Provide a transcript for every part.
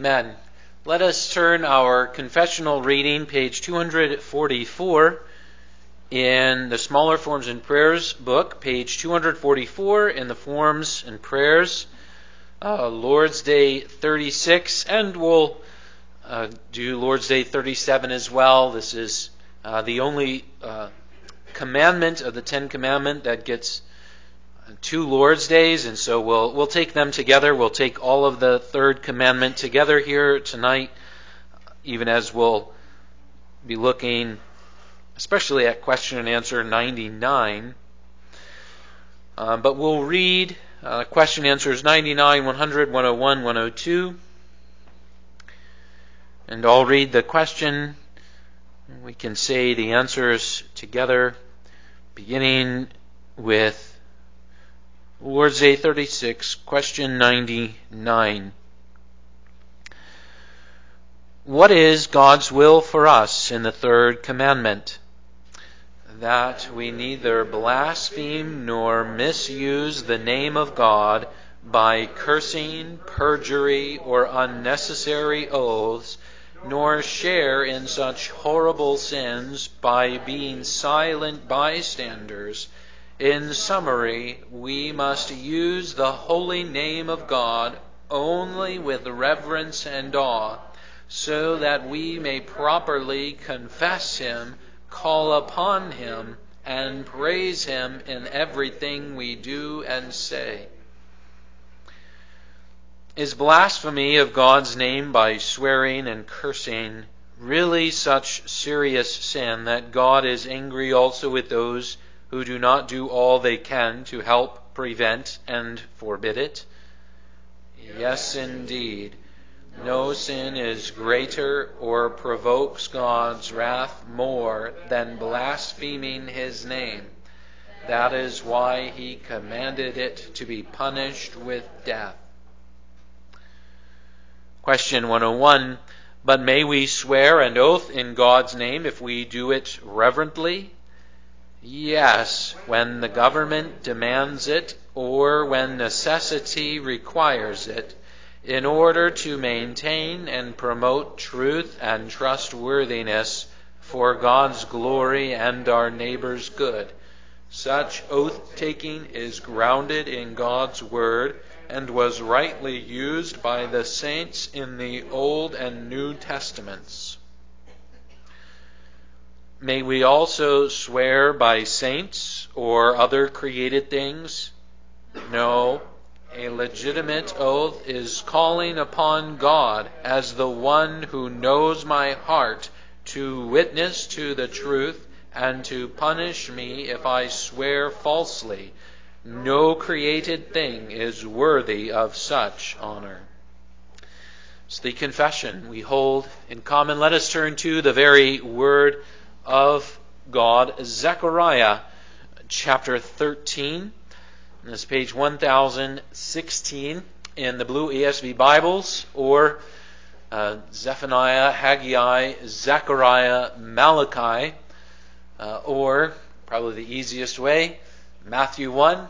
Amen. Let us turn our confessional reading, page 244, in the Smaller Forms and Prayers book, page 244 in the Forms and Prayers, uh, Lord's Day 36, and we'll uh, do Lord's Day 37 as well. This is uh, the only uh, commandment of the Ten Commandment that gets two Lord's days, and so we'll we'll take them together. We'll take all of the third commandment together here tonight, even as we'll be looking especially at question and answer 99. Um, but we'll read uh, question answers 99, 100, 101, 102. And I'll read the question. We can say the answers together, beginning with Lord's Day 36, question 99. What is God's will for us in the third commandment? That we neither blaspheme nor misuse the name of God by cursing, perjury, or unnecessary oaths, nor share in such horrible sins by being silent bystanders in summary, we must use the holy name of God only with reverence and awe, so that we may properly confess Him, call upon Him, and praise Him in everything we do and say. Is blasphemy of God's name by swearing and cursing really such serious sin that God is angry also with those who do not do all they can to help prevent and forbid it? Yes, indeed. No sin is greater or provokes God's wrath more than blaspheming his name. That is why he commanded it to be punished with death. Question 101 But may we swear and oath in God's name if we do it reverently? Yes, when the government demands it or when necessity requires it, in order to maintain and promote truth and trustworthiness for God's glory and our neighbor's good. Such oath taking is grounded in God's Word and was rightly used by the saints in the Old and New Testaments. May we also swear by saints or other created things? No. A legitimate oath is calling upon God as the one who knows my heart to witness to the truth and to punish me if I swear falsely. No created thing is worthy of such honor. It's the confession we hold in common. Let us turn to the very word of God, Zechariah chapter 13. This is page 1016 in the blue ESV Bibles, or uh, Zephaniah, Haggai, Zechariah, Malachi, uh, or probably the easiest way, Matthew 1,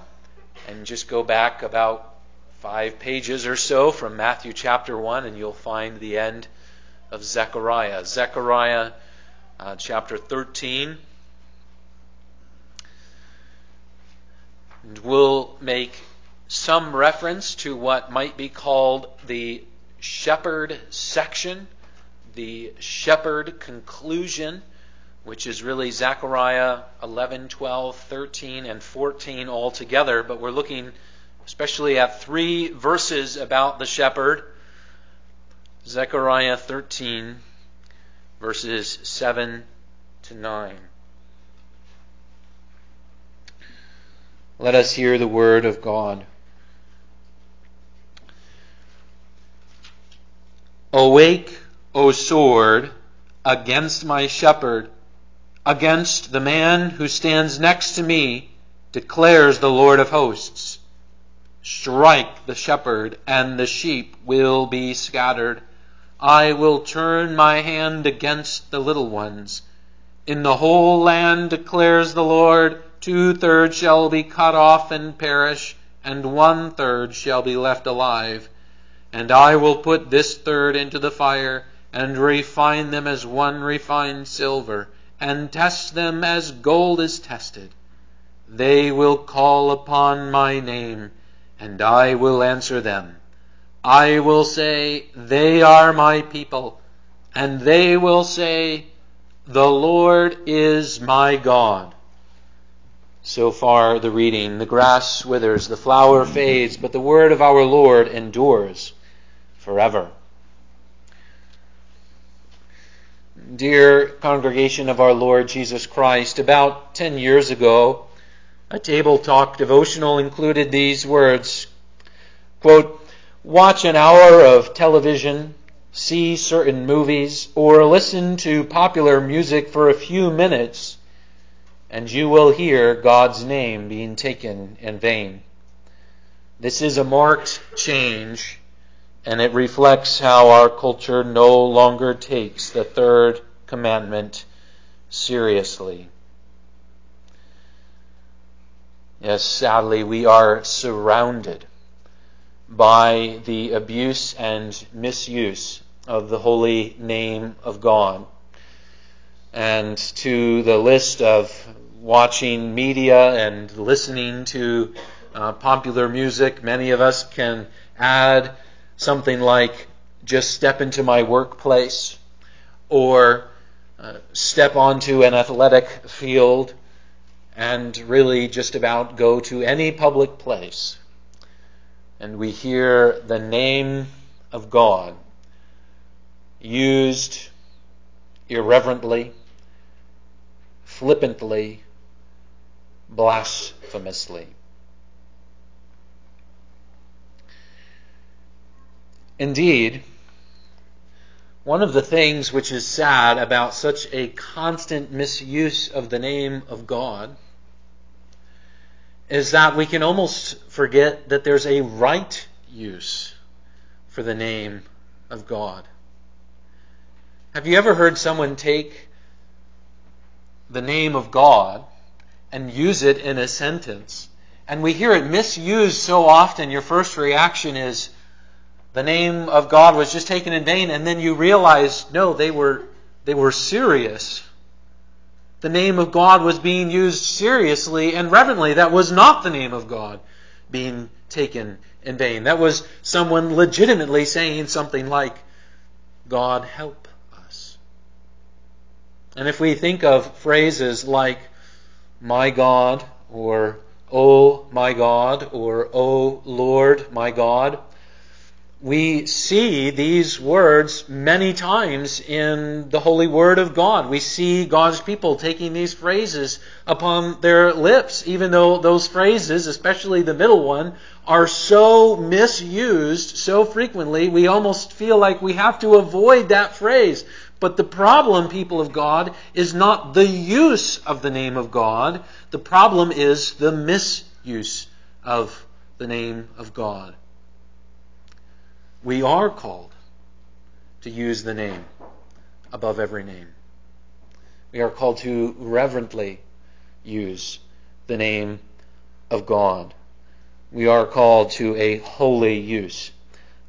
and just go back about five pages or so from Matthew chapter 1, and you'll find the end of Zechariah. Zechariah uh, chapter 13. And we'll make some reference to what might be called the shepherd section, the shepherd conclusion, which is really Zechariah 11, 12, 13, and 14 all together. But we're looking especially at three verses about the shepherd Zechariah 13, verses 7 to 9. Let us hear the word of God. Awake, O sword, against my shepherd, against the man who stands next to me, declares the Lord of hosts. Strike the shepherd, and the sheep will be scattered. I will turn my hand against the little ones. In the whole land, declares the Lord, two thirds shall be cut off and perish, and one third shall be left alive. And I will put this third into the fire, and refine them as one refines silver, and test them as gold is tested. They will call upon my name, and I will answer them. I will say, They are my people, and they will say, The Lord is my God. So far, the reading. The grass withers, the flower fades, but the word of our Lord endures forever. Dear congregation of our Lord Jesus Christ, about 10 years ago, a table talk devotional included these words quote, Watch an hour of television, see certain movies, or listen to popular music for a few minutes and you will hear God's name being taken in vain. This is a marked change, and it reflects how our culture no longer takes the third commandment seriously. Yes, sadly, we are surrounded by the abuse and misuse of the holy name of God. And to the list of watching media and listening to uh, popular music, many of us can add something like just step into my workplace or uh, step onto an athletic field and really just about go to any public place. And we hear the name of God used irreverently, flippantly, blasphemously. Indeed, one of the things which is sad about such a constant misuse of the name of God is that we can almost forget that there's a right use for the name of God. Have you ever heard someone take the name of God and use it in a sentence. And we hear it misused so often, your first reaction is, the name of God was just taken in vain, and then you realize, no, they were, they were serious. The name of God was being used seriously and reverently. That was not the name of God being taken in vain. That was someone legitimately saying something like, God help us. And if we think of phrases like, my God, or Oh my God, or Oh Lord my God. We see these words many times in the holy word of God. We see God's people taking these phrases upon their lips, even though those phrases, especially the middle one, are so misused so frequently, we almost feel like we have to avoid that phrase. But the problem, people of God, is not the use of the name of God. The problem is the misuse of the name of God. We are called to use the name above every name. We are called to reverently use the name of God. We are called to a holy use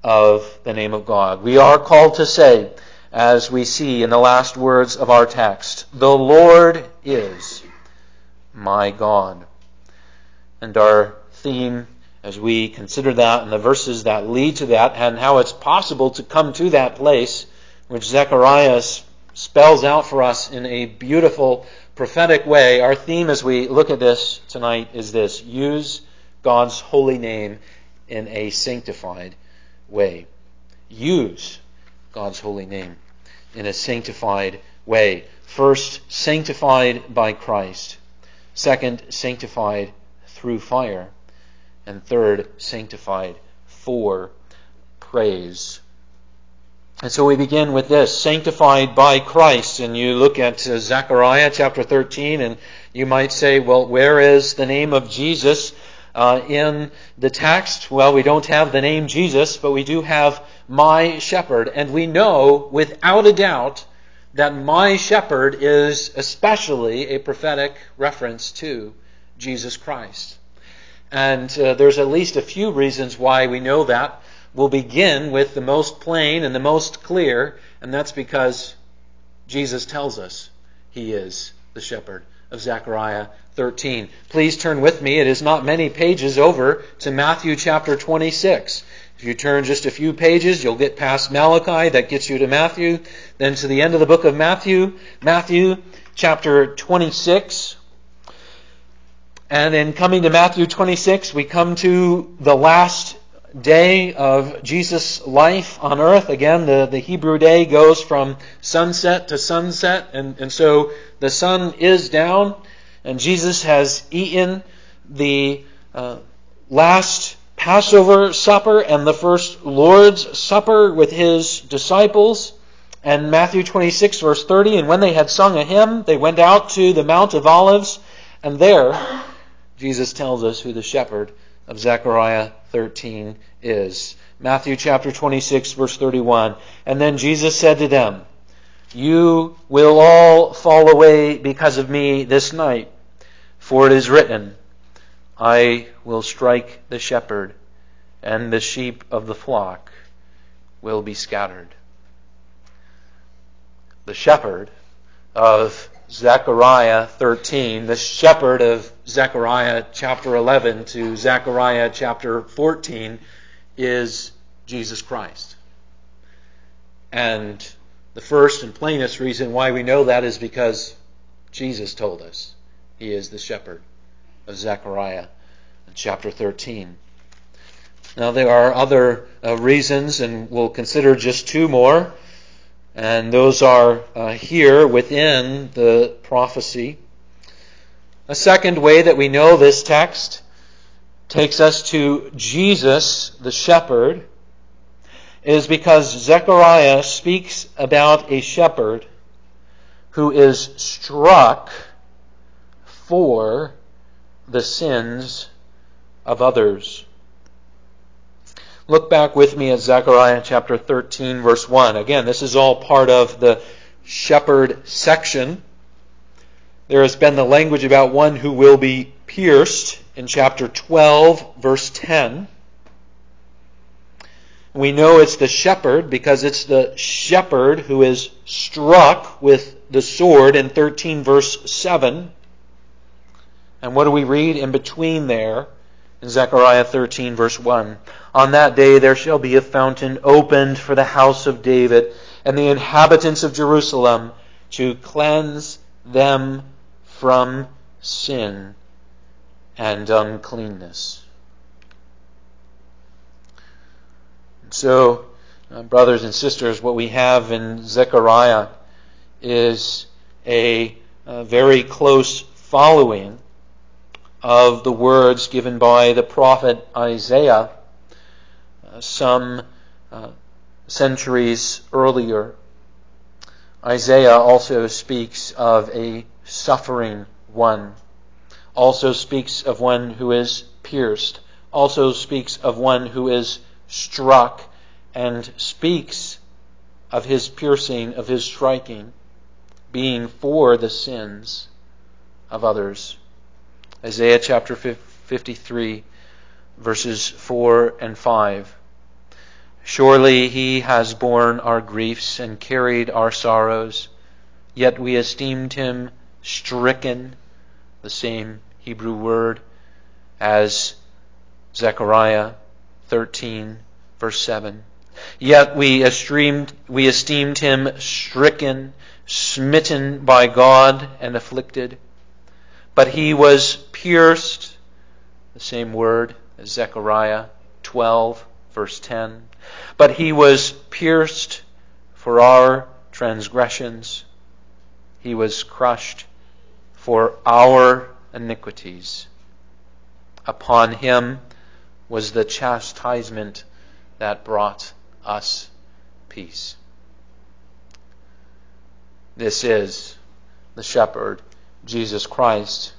of the name of God. We are called to say, as we see in the last words of our text. The Lord is my God. And our theme as we consider that and the verses that lead to that and how it's possible to come to that place which Zechariah spells out for us in a beautiful prophetic way. Our theme as we look at this tonight is this use God's holy name in a sanctified way. Use God's holy name in a sanctified way. First, sanctified by Christ. Second, sanctified through fire. And third, sanctified for praise. And so we begin with this, sanctified by Christ. And you look at Zechariah chapter 13 and you might say, well, where is the name of Jesus uh, in the text? Well, we don't have the name Jesus, but we do have my shepherd. And we know without a doubt that my shepherd is especially a prophetic reference to Jesus Christ. And uh, there's at least a few reasons why we know that. We'll begin with the most plain and the most clear, and that's because Jesus tells us he is the shepherd of Zechariah 13. Please turn with me. It is not many pages over to Matthew chapter 26. If you turn just a few pages, you'll get past Malachi. That gets you to Matthew. Then to the end of the book of Matthew, Matthew chapter 26. And in coming to Matthew 26, we come to the last day of Jesus' life on earth. Again, the, the Hebrew day goes from sunset to sunset, and, and so the sun is down, and Jesus has eaten the uh, last Passover supper and the first Lord's supper with his disciples. And Matthew 26, verse 30, and when they had sung a hymn, they went out to the Mount of Olives, and there Jesus tells us who the shepherd of Zechariah 13 is. Matthew chapter 26, verse 31. And then Jesus said to them, You will all fall away because of me this night, for it is written, I will strike the shepherd, and the sheep of the flock will be scattered. The shepherd of Zechariah 13, the shepherd of Zechariah chapter 11 to Zechariah chapter 14 is Jesus Christ. And the first and plainest reason why we know that is because Jesus told us he is the shepherd of Zechariah chapter 13. Now, there are other uh, reasons, and we'll consider just two more. And those are uh, here within the prophecy. A second way that we know this text takes us to Jesus, the shepherd, is because Zechariah speaks about a shepherd who is struck for the sins of others. Look back with me at Zechariah chapter 13, verse 1. Again, this is all part of the shepherd section. There has been the language about one who will be pierced in chapter 12, verse 10. We know it's the shepherd because it's the shepherd who is struck with the sword in 13, verse 7. And what do we read in between there? In Zechariah 13, verse 1. On that day there shall be a fountain opened for the house of David and the inhabitants of Jerusalem to cleanse them from sin and uncleanness. So, uh, brothers and sisters, what we have in Zechariah is a, a very close following of the words given by the prophet Isaiah uh, some uh, centuries earlier. Isaiah also speaks of a suffering one, also speaks of one who is pierced, also speaks of one who is struck, and speaks of his piercing, of his striking, being for the sins of others. Isaiah chapter 53, verses 4 and 5. Surely he has borne our griefs and carried our sorrows, yet we esteemed him stricken, the same Hebrew word as Zechariah 13, verse 7. Yet we esteemed, we esteemed him stricken, smitten by God, and afflicted. But he was pierced, the same word as Zechariah 12, verse 10. But he was pierced for our transgressions, he was crushed for our iniquities. Upon him was the chastisement that brought us peace. This is the shepherd Jesus Christ,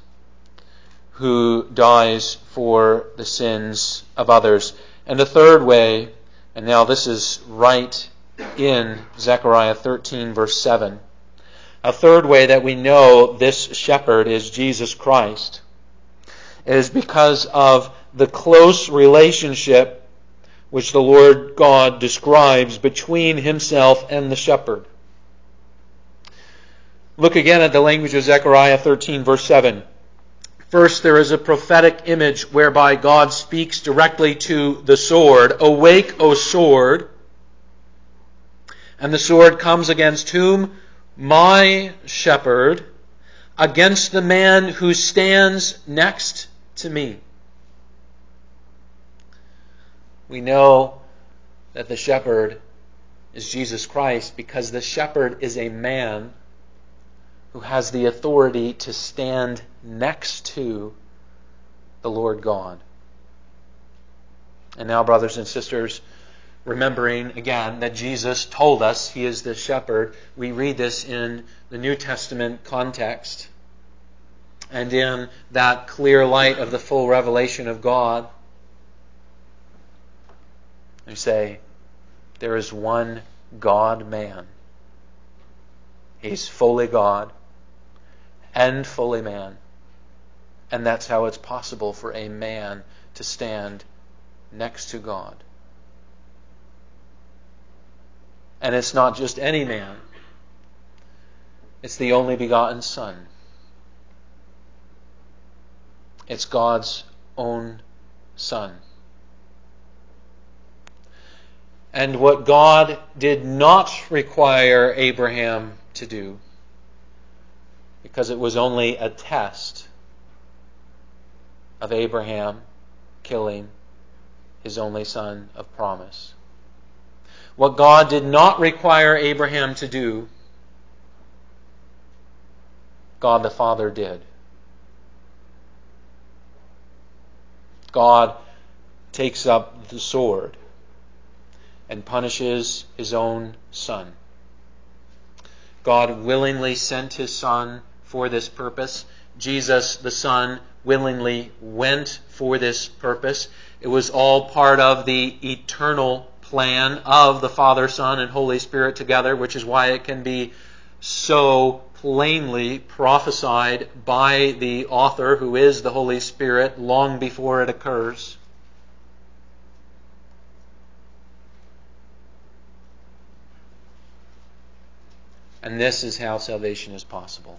who dies for the sins of others. And the third way, and now this is right in Zechariah 13, verse 7. A third way that we know this shepherd is Jesus Christ is because of the close relationship which the Lord God describes between himself and the shepherd. Look again at the language of Zechariah 13, verse 7. First, there is a prophetic image whereby God speaks directly to the sword Awake, O sword! And the sword comes against whom? My shepherd, against the man who stands next to me. We know that the shepherd is Jesus Christ because the shepherd is a man who has the authority to stand next to the Lord God. And now, brothers and sisters, remembering again that Jesus told us he is the shepherd, we read this in the New Testament context and in that clear light of the full revelation of God. We say, there is one God man. He's fully God and fully man. And that's how it's possible for a man to stand next to God. And it's not just any man, it's the only begotten Son. It's God's own Son. And what God did not require Abraham to do because it was only a test of Abraham killing his only son of promise. What God did not require Abraham to do, God the Father did. God takes up the sword and punishes his own son. God willingly sent his son for this purpose. Jesus, the Son, willingly went for this purpose. It was all part of the eternal plan of the Father, Son, and Holy Spirit together, which is why it can be so plainly prophesied by the author, who is the Holy Spirit, long before it occurs. And this is how salvation is possible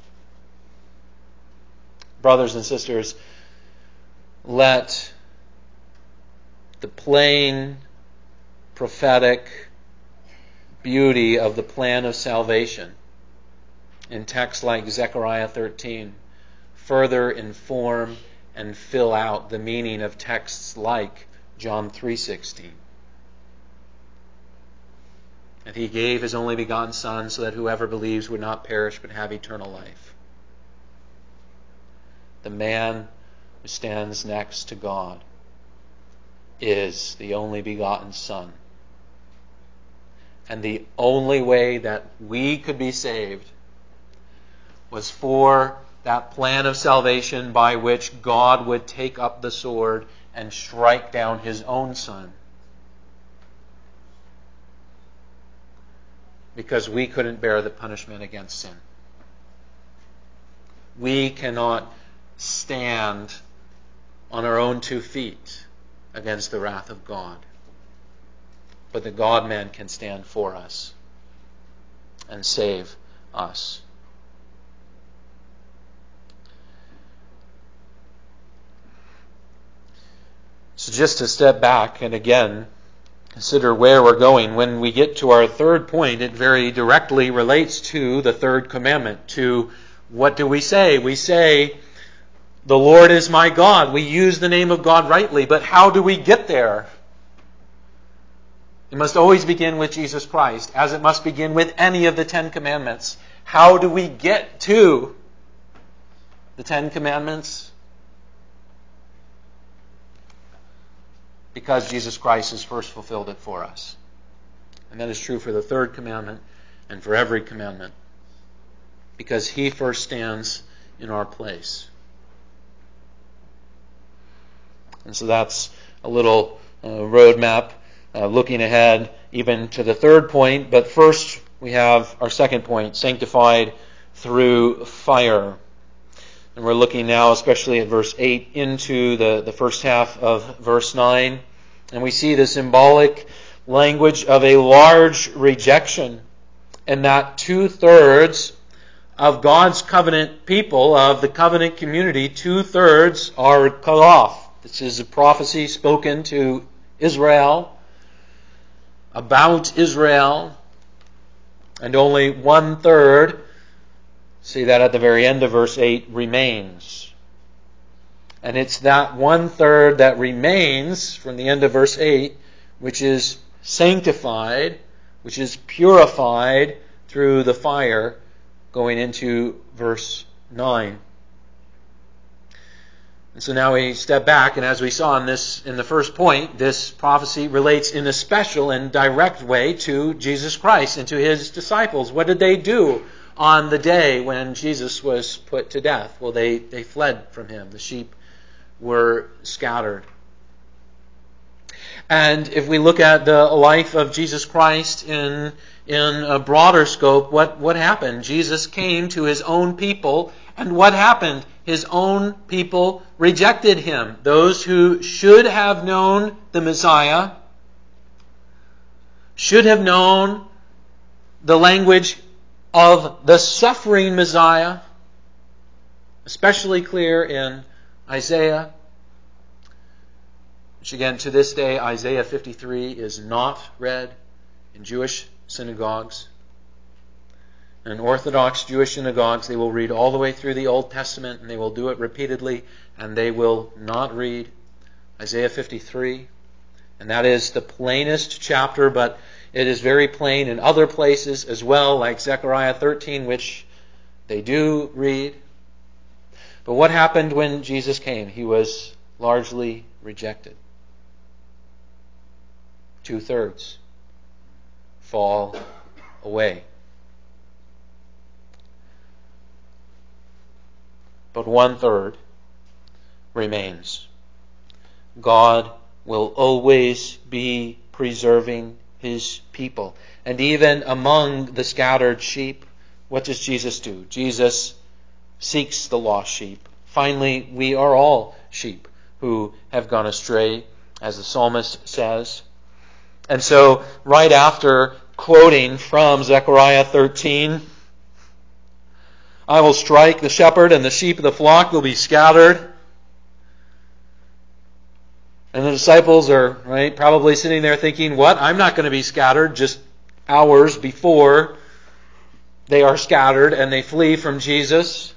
brothers and sisters, let the plain prophetic beauty of the plan of salvation in texts like Zechariah 13 further inform and fill out the meaning of texts like John 3:16. That he gave his only begotten son so that whoever believes would not perish but have eternal life the man who stands next to God is the only begotten Son. And the only way that we could be saved was for that plan of salvation by which God would take up the sword and strike down his own Son. Because we couldn't bear the punishment against sin. We cannot stand on our own two feet against the wrath of God. But the God man can stand for us and save us. So, just to step back and again consider where we're going, when we get to our third point, it very directly relates to the third commandment. To what do we say? We say, the Lord is my God. We use the name of God rightly, but how do we get there? It must always begin with Jesus Christ, as it must begin with any of the Ten Commandments. How do we get to the Ten Commandments? Because Jesus Christ has first fulfilled it for us. And that is true for the third commandment and for every commandment. Because he first stands in our place. And so that's a little uh, roadmap uh, looking ahead even to the third point. But first, we have our second point sanctified through fire. And we're looking now, especially at verse 8, into the, the first half of verse 9. And we see the symbolic language of a large rejection, and that two thirds of God's covenant people, of the covenant community, two thirds are cut off. This is a prophecy spoken to Israel, about Israel, and only one third, see that at the very end of verse 8, remains. And it's that one third that remains from the end of verse 8, which is sanctified, which is purified through the fire, going into verse 9. And so now we step back, and as we saw in this in the first point, this prophecy relates in a special and direct way to Jesus Christ and to his disciples. What did they do on the day when Jesus was put to death? Well, they, they fled from him. The sheep were scattered. And if we look at the life of Jesus Christ in, in a broader scope, what, what happened? Jesus came to his own people, and what happened? His own people rejected him. Those who should have known the Messiah, should have known the language of the suffering Messiah, especially clear in Isaiah, which again to this day, Isaiah 53 is not read in Jewish synagogues. In Orthodox Jewish synagogues, they will read all the way through the Old Testament and they will do it repeatedly, and they will not read Isaiah 53. And that is the plainest chapter, but it is very plain in other places as well, like Zechariah 13, which they do read. But what happened when Jesus came? He was largely rejected. Two thirds fall away. but one third remains. God will always be preserving his people. And even among the scattered sheep, what does Jesus do? Jesus seeks the lost sheep. Finally, we are all sheep who have gone astray, as the psalmist says. And so, right after quoting from Zechariah 13, I will strike the shepherd, and the sheep of the flock will be scattered. And the disciples are, right, probably sitting there thinking, What? I'm not going to be scattered just hours before they are scattered and they flee from Jesus.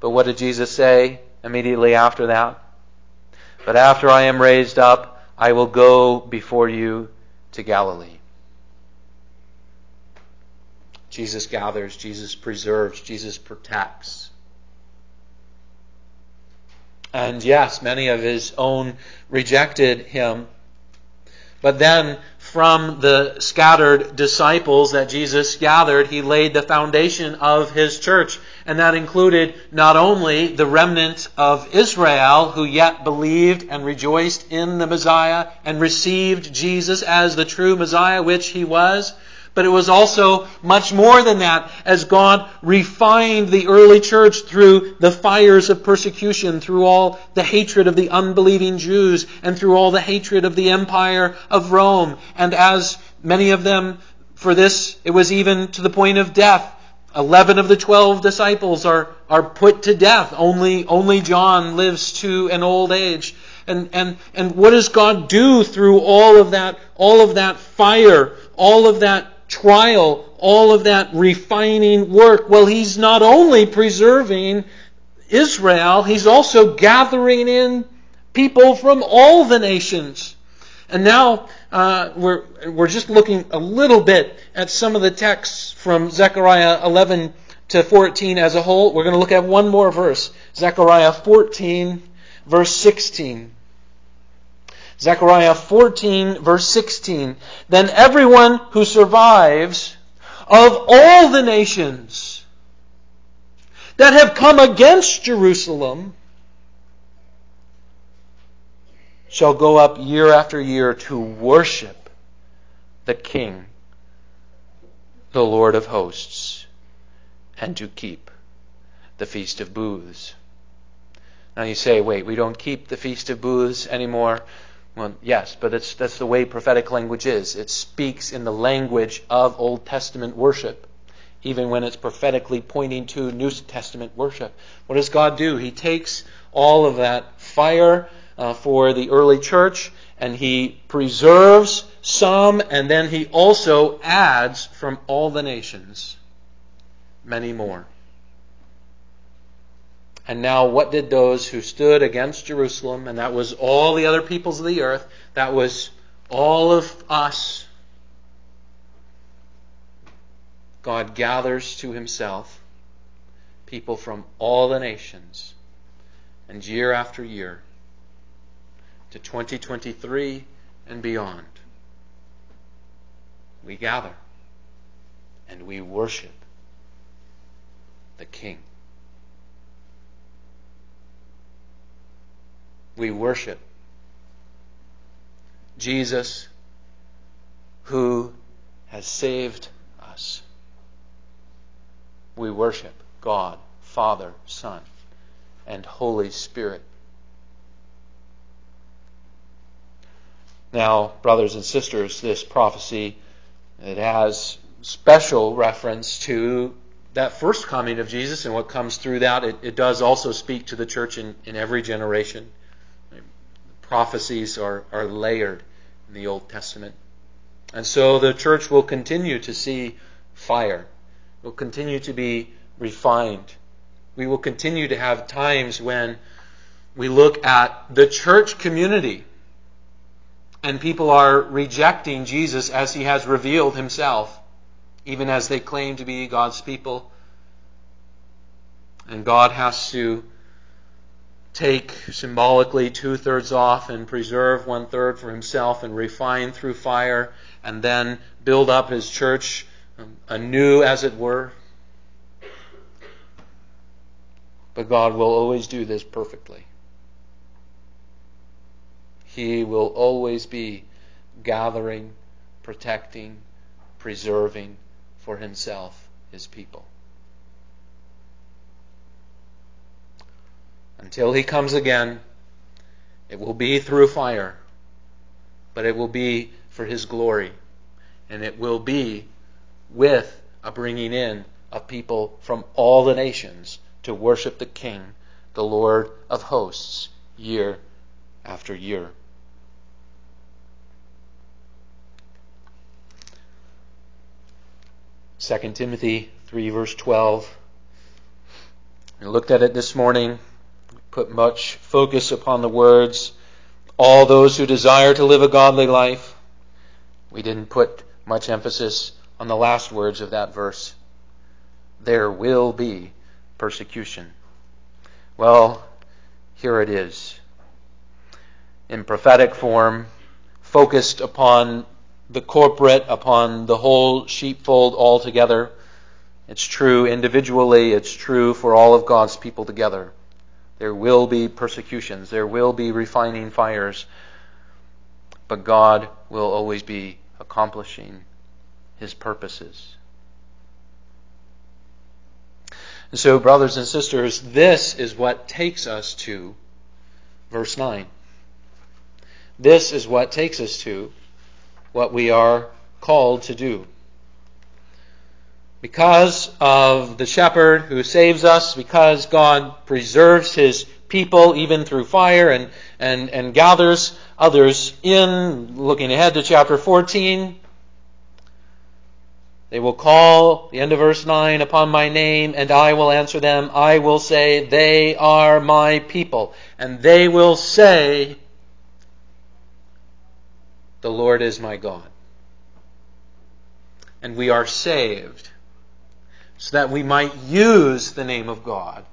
But what did Jesus say immediately after that? But after I am raised up, I will go before you to Galilee. Jesus gathers, Jesus preserves, Jesus protects. And yes, many of his own rejected him. But then, from the scattered disciples that Jesus gathered, he laid the foundation of his church. And that included not only the remnant of Israel who yet believed and rejoiced in the Messiah and received Jesus as the true Messiah, which he was, but it was also much more than that as God refined the early church through the fires of persecution, through all the hatred of the unbelieving Jews, and through all the hatred of the empire of Rome. And as many of them, for this, it was even to the point of death. Eleven of the twelve disciples are, are put to death. Only, only John lives to an old age. And, and, and what does God do through all of that, all of that fire, all of that trial, all of that refining work, well, he's not only preserving Israel, he's also gathering in people from all the nations. And now uh, we're, we're just looking a little bit at some of the texts from Zechariah 11 to 14 as a whole. We're going to look at one more verse Zechariah 14, verse 16. Zechariah 14, verse 16. Then everyone who survives of all the nations that have come against Jerusalem shall go up year after year to worship the King, the Lord of hosts, and to keep the Feast of Booths. Now you say, wait, we don't keep the Feast of Booths anymore. Well, yes, but that's the way prophetic language is. It speaks in the language of Old Testament worship, even when it's prophetically pointing to New Testament worship. What does God do? He takes all of that fire uh, for the early church and he preserves some, and then he also adds from all the nations many more. And now, what did those who stood against Jerusalem, and that was all the other peoples of the earth, that was all of us, God gathers to himself people from all the nations, and year after year, to 2023 and beyond, we gather and we worship the King. We worship Jesus who has saved us. We worship God, Father, Son, and Holy Spirit. Now, brothers and sisters, this prophecy it has special reference to that first coming of Jesus and what comes through that. It, it does also speak to the church in, in every generation. Prophecies are, are layered in the Old Testament. And so the church will continue to see fire, will continue to be refined. We will continue to have times when we look at the church community and people are rejecting Jesus as he has revealed himself, even as they claim to be God's people. And God has to take symbolically two thirds off and preserve one third for himself and refine through fire and then build up his church um, anew, as it were. But God will always do this perfectly. He will always be gathering, protecting, preserving for himself his people. Until he comes again, it will be through fire, but it will be for his glory, and it will be with a bringing in of people from all the nations to worship the King, the Lord of hosts, year after year. 2 Timothy 3, verse 12. We looked at it this morning, put much focus upon the words, all those who desire to live a godly life. We didn't put much emphasis on the last words of that verse. There will be persecution. Well, here it is. In prophetic form, focused upon the corporate upon the whole sheepfold altogether. It's true individually, it's true for all of God's people together. There will be persecutions, there will be refining fires, but God will always be accomplishing his purposes. And so, brothers and sisters, this is what takes us to verse 9. This is what takes us to what we are called to do. Because of the shepherd who saves us, because God preserves his people even through fire and, and, and gathers others in, looking ahead to chapter 14, they will call, the end of verse 9, upon my name, and I will answer them. I will say, They are my people. And they will say, the Lord is my God. And we are saved so that we might use the name of God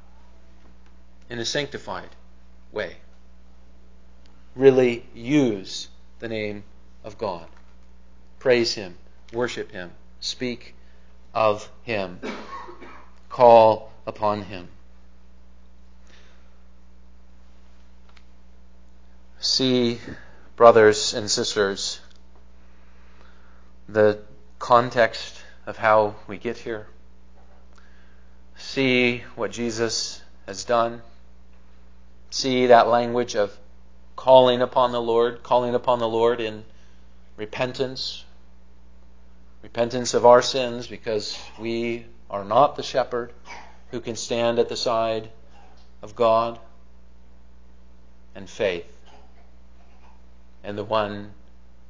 in a sanctified way. Really use the name of God. Praise Him, worship Him, speak of Him, call upon Him. See brothers and sisters, the context of how we get here. See what Jesus has done. See that language of calling upon the Lord, calling upon the Lord in repentance, repentance of our sins because we are not the shepherd who can stand at the side of God, and faith in the one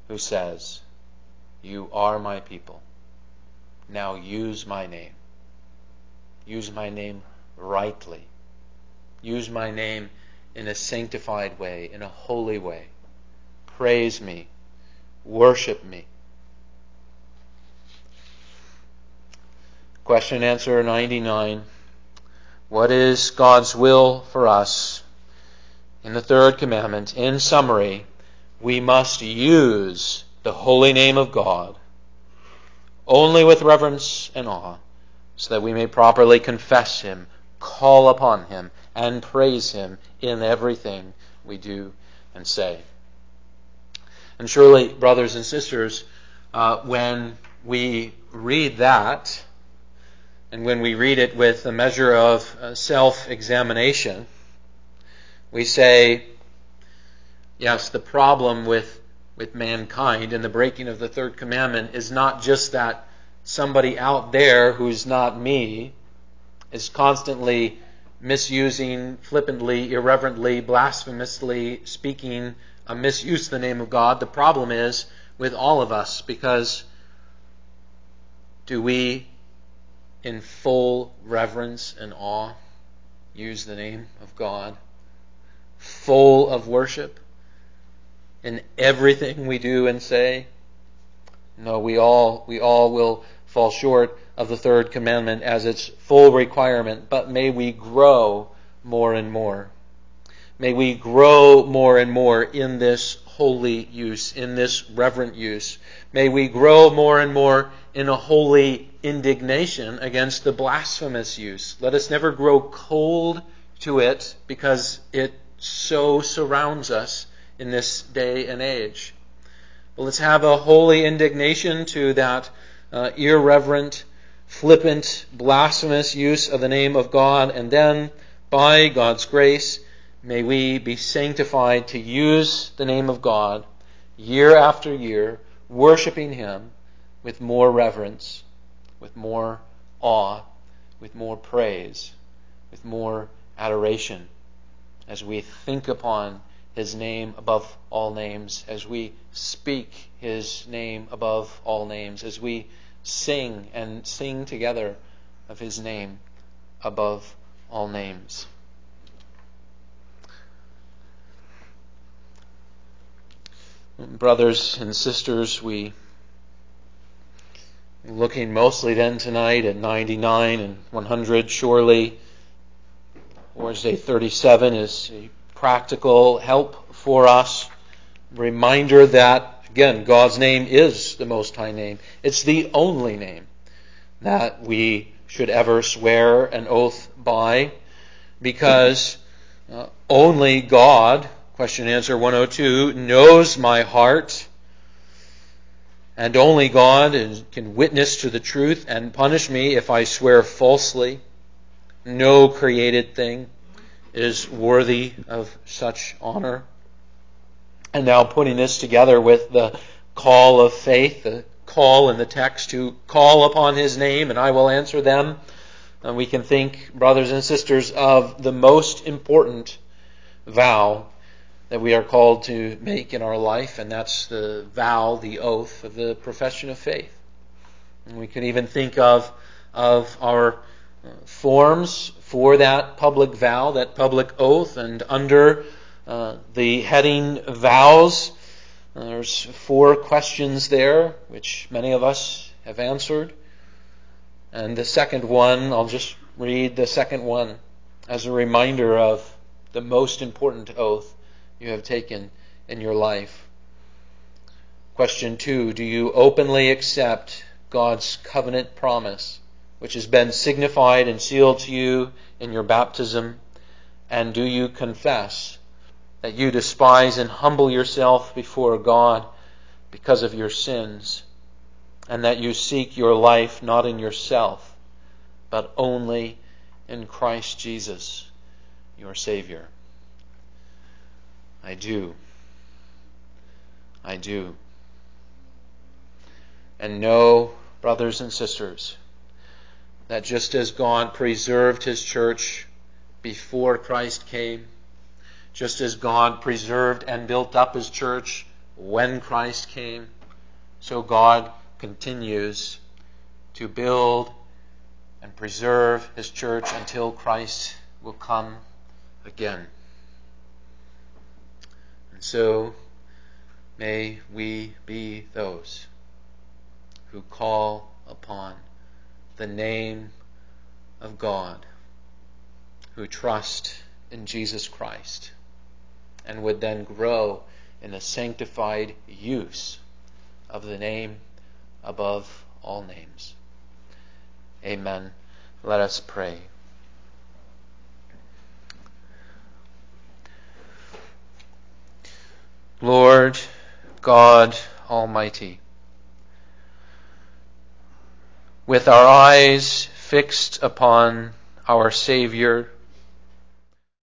who says, You are my people. Now use my name. Use my name rightly. Use my name in a sanctified way, in a holy way. Praise me. Worship me. Question answer 99. What is God's will for us? In the third commandment, in summary, we must use the holy name of God only with reverence and awe, so that we may properly confess Him, call upon Him, and praise Him in everything we do and say. And surely, brothers and sisters, uh, when we read that, and when we read it with a measure of uh, self examination, we say, yes, the problem with, with mankind and the breaking of the third commandment is not just that somebody out there who's not me is constantly misusing, flippantly, irreverently, blasphemously speaking a misuse of the name of God. The problem is with all of us because do we in full reverence and awe use the name of God, full of worship in everything we do and say? No, we all we all will fall short of the third commandment as its full requirement, but may we grow more and more. May we grow more and more in this holy use, in this reverent use. May we grow more and more in a holy indignation against the blasphemous use. Let us never grow cold to it because it so surrounds us in this day and age. But let's have a holy indignation to that uh, irreverent, flippant, blasphemous use of the name of God, and then, by God's grace, May we be sanctified to use the name of God year after year, worshiping Him with more reverence, with more awe, with more praise, with more adoration, as we think upon His name above all names, as we speak His name above all names, as we sing and sing together of His name above all names. brothers and sisters, we looking mostly then tonight at 99 and 100 surely Lord's Day 37 is a practical help for us. Reminder that again God's name is the most high name. It's the only name that we should ever swear an oath by because uh, only God Question answer 102 knows my heart, and only God can witness to the truth and punish me if I swear falsely. No created thing is worthy of such honor. And now putting this together with the call of faith, the call in the text to call upon his name and I will answer them. And we can think, brothers and sisters, of the most important vow that we are called to make in our life, and that's the vow, the oath of the profession of faith. And we can even think of, of our uh, forms for that public vow, that public oath, and under uh, the heading vows, uh, there's four questions there, which many of us have answered. And the second one, I'll just read the second one as a reminder of the most important oath you have taken in your life. Question two Do you openly accept God's covenant promise, which has been signified and sealed to you in your baptism? And do you confess that you despise and humble yourself before God because of your sins, and that you seek your life not in yourself, but only in Christ Jesus, your Savior? I do. I do. And know, brothers and sisters, that just as God preserved his church before Christ came, just as God preserved and built up his church when Christ came, so God continues to build and preserve his church until Christ will come again. And so may we be those who call upon the name of God, who trust in Jesus Christ, and would then grow in the sanctified use of the name above all names. Amen. Let us pray. Lord God Almighty, with our eyes fixed upon our Savior